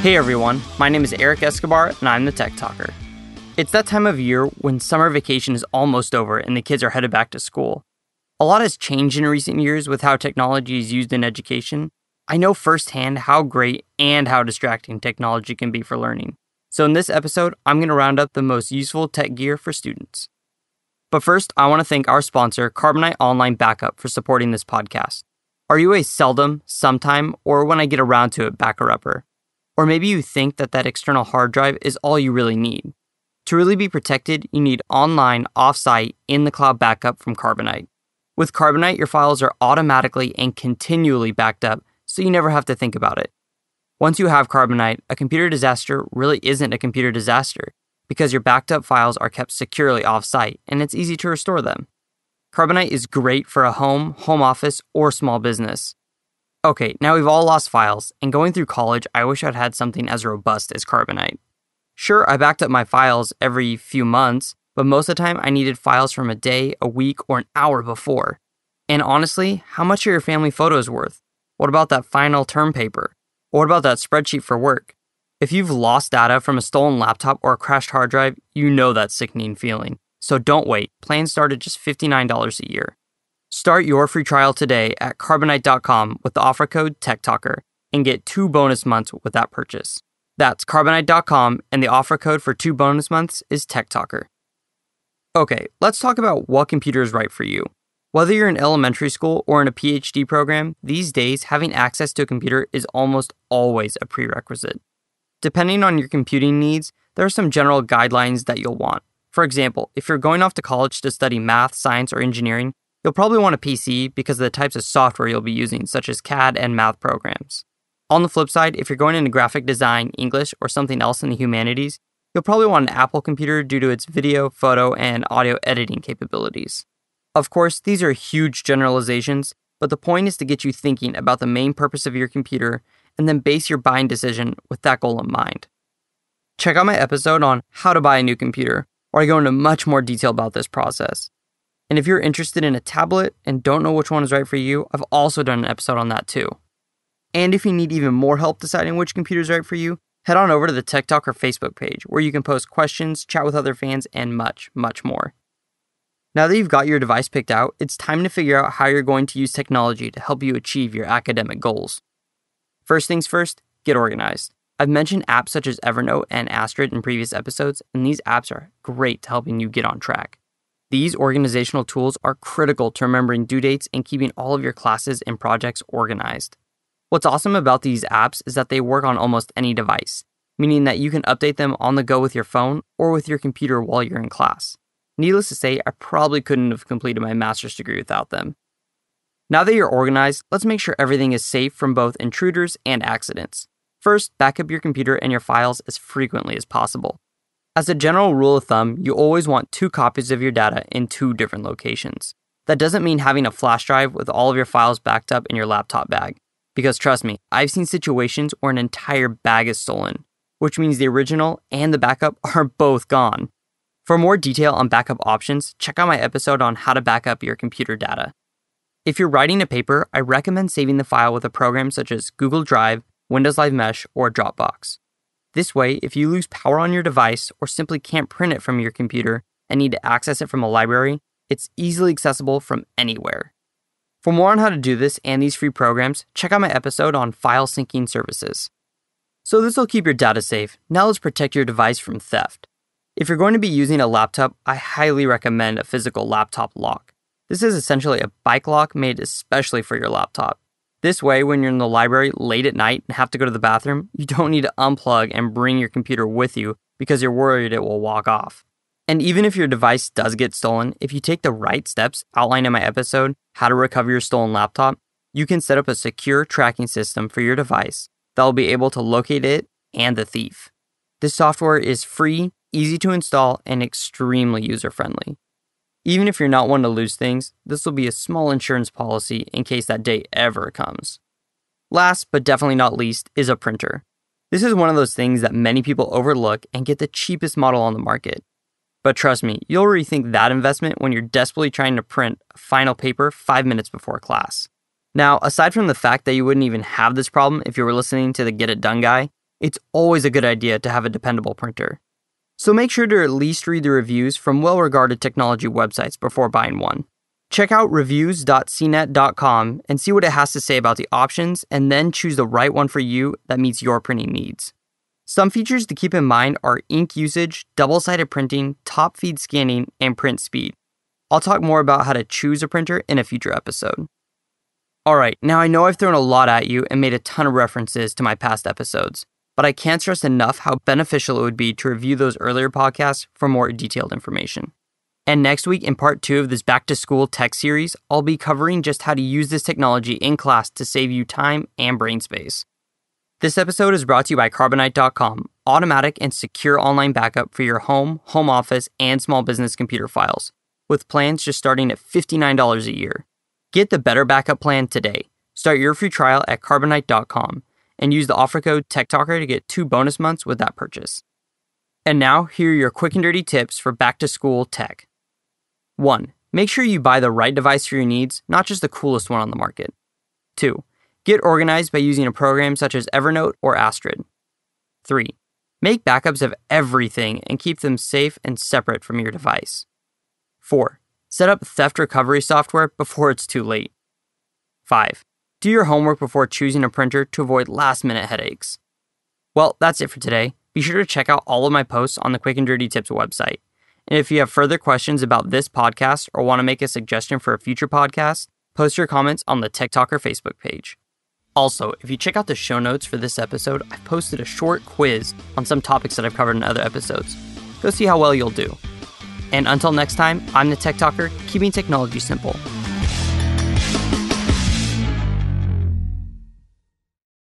Hey everyone, my name is Eric Escobar and I'm the Tech Talker. It's that time of year when summer vacation is almost over and the kids are headed back to school. A lot has changed in recent years with how technology is used in education. I know firsthand how great and how distracting technology can be for learning. So, in this episode, I'm going to round up the most useful tech gear for students. But first, I want to thank our sponsor, Carbonite Online Backup, for supporting this podcast. Are you a seldom, sometime, or when I get around to it backer upper? Or maybe you think that that external hard drive is all you really need. To really be protected, you need online, offsite, in the cloud backup from Carbonite. With Carbonite, your files are automatically and continually backed up, so you never have to think about it. Once you have Carbonite, a computer disaster really isn't a computer disaster because your backed up files are kept securely off-site and it's easy to restore them. Carbonite is great for a home, home office, or small business. Okay, now we've all lost files, and going through college, I wish I'd had something as robust as Carbonite. Sure, I backed up my files every few months, but most of the time I needed files from a day, a week, or an hour before. And honestly, how much are your family photos worth? What about that final term paper? Or what about that spreadsheet for work? If you've lost data from a stolen laptop or a crashed hard drive, you know that sickening feeling. So don't wait. Plans start at just $59 a year. Start your free trial today at carbonite.com with the offer code TechTalker and get two bonus months with that purchase. That's carbonite.com, and the offer code for two bonus months is TechTalker. Okay, let's talk about what computer is right for you. Whether you're in elementary school or in a PhD program, these days having access to a computer is almost always a prerequisite. Depending on your computing needs, there are some general guidelines that you'll want. For example, if you're going off to college to study math, science, or engineering, you'll probably want a PC because of the types of software you'll be using, such as CAD and math programs. On the flip side, if you're going into graphic design, English, or something else in the humanities, you'll probably want an Apple computer due to its video, photo, and audio editing capabilities. Of course, these are huge generalizations, but the point is to get you thinking about the main purpose of your computer and then base your buying decision with that goal in mind. Check out my episode on how to buy a new computer, where I go into much more detail about this process. And if you're interested in a tablet and don't know which one is right for you, I've also done an episode on that too. And if you need even more help deciding which computer is right for you, head on over to the Tech Talker Facebook page where you can post questions, chat with other fans, and much, much more. Now that you've got your device picked out, it's time to figure out how you're going to use technology to help you achieve your academic goals. First things first, get organized. I've mentioned apps such as Evernote and Astrid in previous episodes, and these apps are great to helping you get on track. These organizational tools are critical to remembering due dates and keeping all of your classes and projects organized. What's awesome about these apps is that they work on almost any device, meaning that you can update them on the go with your phone or with your computer while you're in class. Needless to say, I probably couldn't have completed my master's degree without them. Now that you're organized, let's make sure everything is safe from both intruders and accidents. First, back up your computer and your files as frequently as possible. As a general rule of thumb, you always want two copies of your data in two different locations. That doesn't mean having a flash drive with all of your files backed up in your laptop bag. Because trust me, I've seen situations where an entire bag is stolen, which means the original and the backup are both gone. For more detail on backup options, check out my episode on how to back up your computer data. If you're writing a paper, I recommend saving the file with a program such as Google Drive, Windows Live Mesh, or Dropbox. This way, if you lose power on your device or simply can't print it from your computer and need to access it from a library, it's easily accessible from anywhere. For more on how to do this and these free programs, check out my episode on file syncing services. So, this will keep your data safe. Now, let's protect your device from theft. If you're going to be using a laptop, I highly recommend a physical laptop lock. This is essentially a bike lock made especially for your laptop. This way, when you're in the library late at night and have to go to the bathroom, you don't need to unplug and bring your computer with you because you're worried it will walk off. And even if your device does get stolen, if you take the right steps outlined in my episode, How to Recover Your Stolen Laptop, you can set up a secure tracking system for your device that will be able to locate it and the thief. This software is free, easy to install, and extremely user friendly. Even if you're not one to lose things, this will be a small insurance policy in case that day ever comes. Last but definitely not least is a printer. This is one of those things that many people overlook and get the cheapest model on the market. But trust me, you'll rethink that investment when you're desperately trying to print a final paper five minutes before class. Now, aside from the fact that you wouldn't even have this problem if you were listening to the Get It Done guy, it's always a good idea to have a dependable printer. So make sure to at least read the reviews from well regarded technology websites before buying one. Check out reviews.cnet.com and see what it has to say about the options, and then choose the right one for you that meets your printing needs. Some features to keep in mind are ink usage, double sided printing, top feed scanning, and print speed. I'll talk more about how to choose a printer in a future episode. Alright, now I know I've thrown a lot at you and made a ton of references to my past episodes, but I can't stress enough how beneficial it would be to review those earlier podcasts for more detailed information. And next week, in part two of this back to school tech series, I'll be covering just how to use this technology in class to save you time and brain space. This episode is brought to you by Carbonite.com, automatic and secure online backup for your home, home office, and small business computer files, with plans just starting at $59 a year. Get the better backup plan today. Start your free trial at Carbonite.com and use the offer code TechTalker to get two bonus months with that purchase. And now, here are your quick and dirty tips for back to school tech. 1. Make sure you buy the right device for your needs, not just the coolest one on the market. 2. Get organized by using a program such as Evernote or Astrid. 3. Make backups of everything and keep them safe and separate from your device. 4. Set up theft recovery software before it's too late. 5. Do your homework before choosing a printer to avoid last minute headaches. Well, that's it for today. Be sure to check out all of my posts on the Quick and Dirty Tips website. And if you have further questions about this podcast or want to make a suggestion for a future podcast, post your comments on the Tech Talker Facebook page. Also, if you check out the show notes for this episode, I've posted a short quiz on some topics that I've covered in other episodes. Go see how well you'll do. And until next time, I'm the Tech Talker, keeping technology simple.